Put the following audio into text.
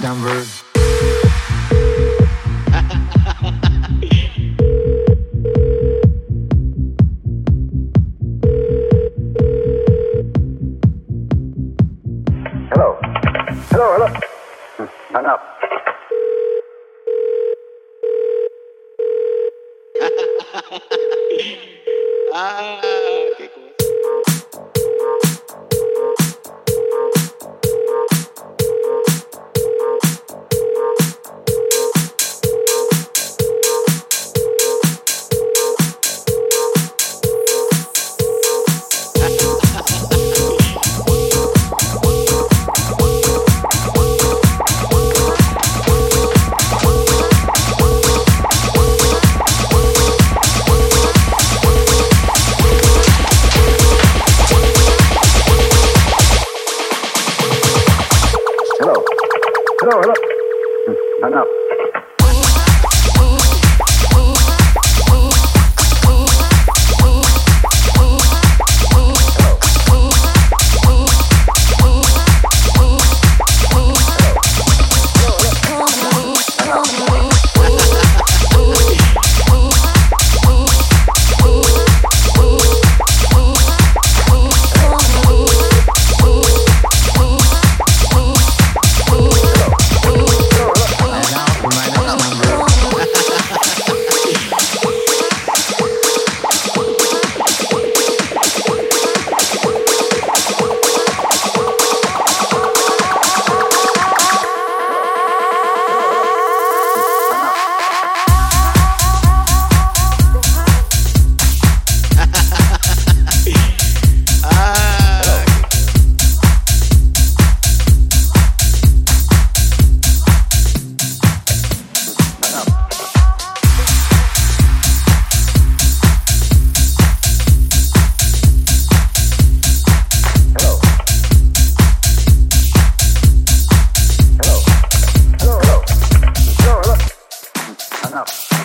next number. hello. Hello, hello. Hung up. ah, qué. hello. up.